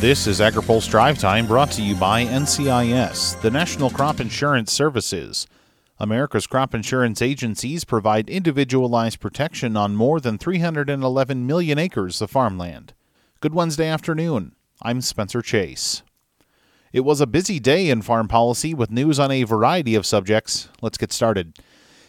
This is AgriPulse Drive Time brought to you by NCIS, the National Crop Insurance Services. America's crop insurance agencies provide individualized protection on more than 311 million acres of farmland. Good Wednesday afternoon. I'm Spencer Chase. It was a busy day in farm policy with news on a variety of subjects. Let's get started.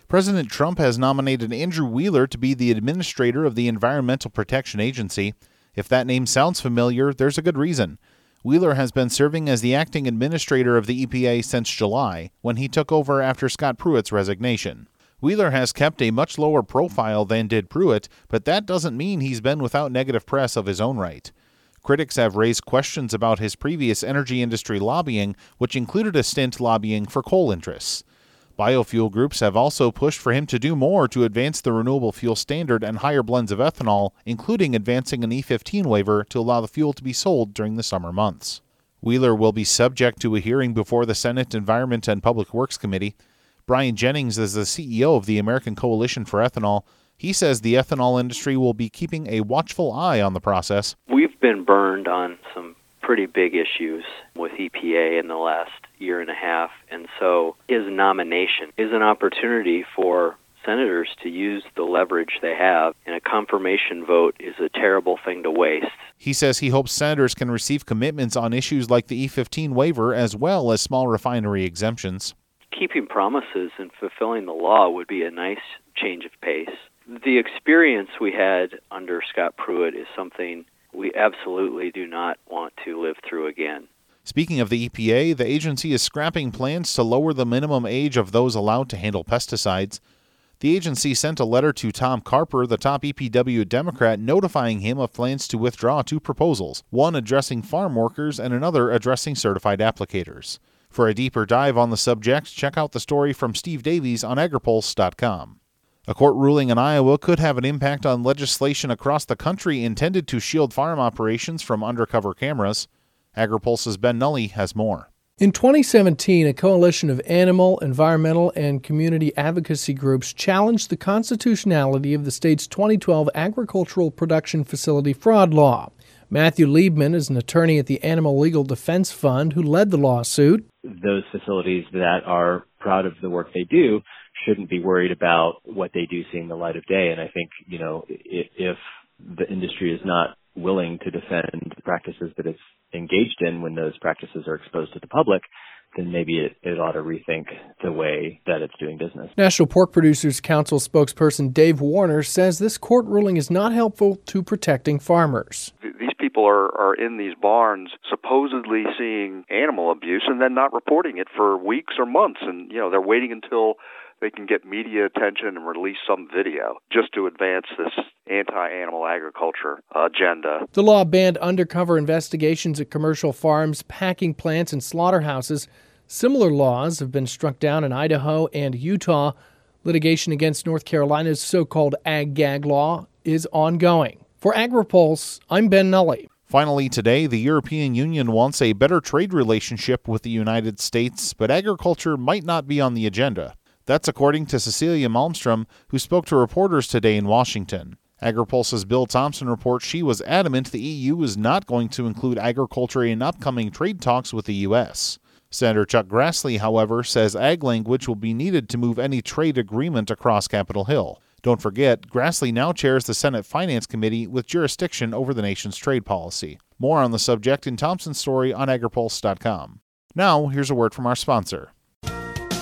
President Trump has nominated Andrew Wheeler to be the administrator of the Environmental Protection Agency. If that name sounds familiar, there's a good reason. Wheeler has been serving as the acting administrator of the EPA since July, when he took over after Scott Pruitt's resignation. Wheeler has kept a much lower profile than did Pruitt, but that doesn't mean he's been without negative press of his own right. Critics have raised questions about his previous energy industry lobbying, which included a stint lobbying for coal interests. Biofuel groups have also pushed for him to do more to advance the renewable fuel standard and higher blends of ethanol, including advancing an E15 waiver to allow the fuel to be sold during the summer months. Wheeler will be subject to a hearing before the Senate Environment and Public Works Committee. Brian Jennings is the CEO of the American Coalition for Ethanol. He says the ethanol industry will be keeping a watchful eye on the process. We've been burned on some pretty big issues with EPA in the last year and a half. And so his nomination is an opportunity for senators to use the leverage they have, and a confirmation vote is a terrible thing to waste. He says he hopes senators can receive commitments on issues like the E15 waiver as well as small refinery exemptions. Keeping promises and fulfilling the law would be a nice change of pace. The experience we had under Scott Pruitt is something we absolutely do not want to live through again. Speaking of the EPA, the agency is scrapping plans to lower the minimum age of those allowed to handle pesticides. The agency sent a letter to Tom Carper, the top EPW Democrat, notifying him of plans to withdraw two proposals, one addressing farm workers and another addressing certified applicators. For a deeper dive on the subject, check out the story from Steve Davies on agripulse.com. A court ruling in Iowa could have an impact on legislation across the country intended to shield farm operations from undercover cameras. AgriPulse's Ben Nuelle has more. In 2017, a coalition of animal, environmental, and community advocacy groups challenged the constitutionality of the state's 2012 agricultural production facility fraud law. Matthew Liebman is an attorney at the Animal Legal Defense Fund who led the lawsuit. Those facilities that are proud of the work they do shouldn't be worried about what they do seeing the light of day. And I think, you know, if the industry is not willing to defend the practices that it's engaged in when those practices are exposed to the public, then maybe it, it ought to rethink the way that it's doing business. National Pork Producers Council spokesperson Dave Warner says this court ruling is not helpful to protecting farmers. These people are, are in these barns supposedly seeing animal abuse and then not reporting it for weeks or months. And, you know, they're waiting until they can get media attention and release some video just to advance this anti animal agriculture agenda. The law banned undercover investigations at commercial farms, packing plants, and slaughterhouses. Similar laws have been struck down in Idaho and Utah. Litigation against North Carolina's so called Ag Gag law is ongoing. For AgriPulse, I'm Ben Nuelle. Finally, today, the European Union wants a better trade relationship with the United States, but agriculture might not be on the agenda. That's according to Cecilia Malmstrom, who spoke to reporters today in Washington. AgriPulse's Bill Tomson reports she was adamant the EU is not going to include agriculture in upcoming trade talks with the U.S. Senator Chuck Grassley, however, says ag language will be needed to move any trade agreement across Capitol Hill. Don't forget, Grassley now chairs the Senate Finance Committee with jurisdiction over the nation's trade policy. More on the subject in Tomson's story on agripulse.com. Now, here's a word from our sponsor.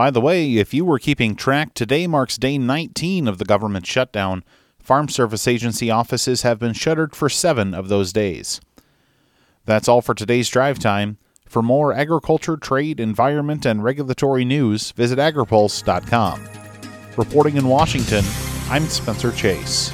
By the way, if you were keeping track, today marks day 19 of the government shutdown. Farm Service Agency offices have been shuttered for seven of those days. That's all for today's drive time. For more agriculture, trade, environment, and regulatory news, visit agripulse.com. Reporting in Washington, I'm Spencer Chase.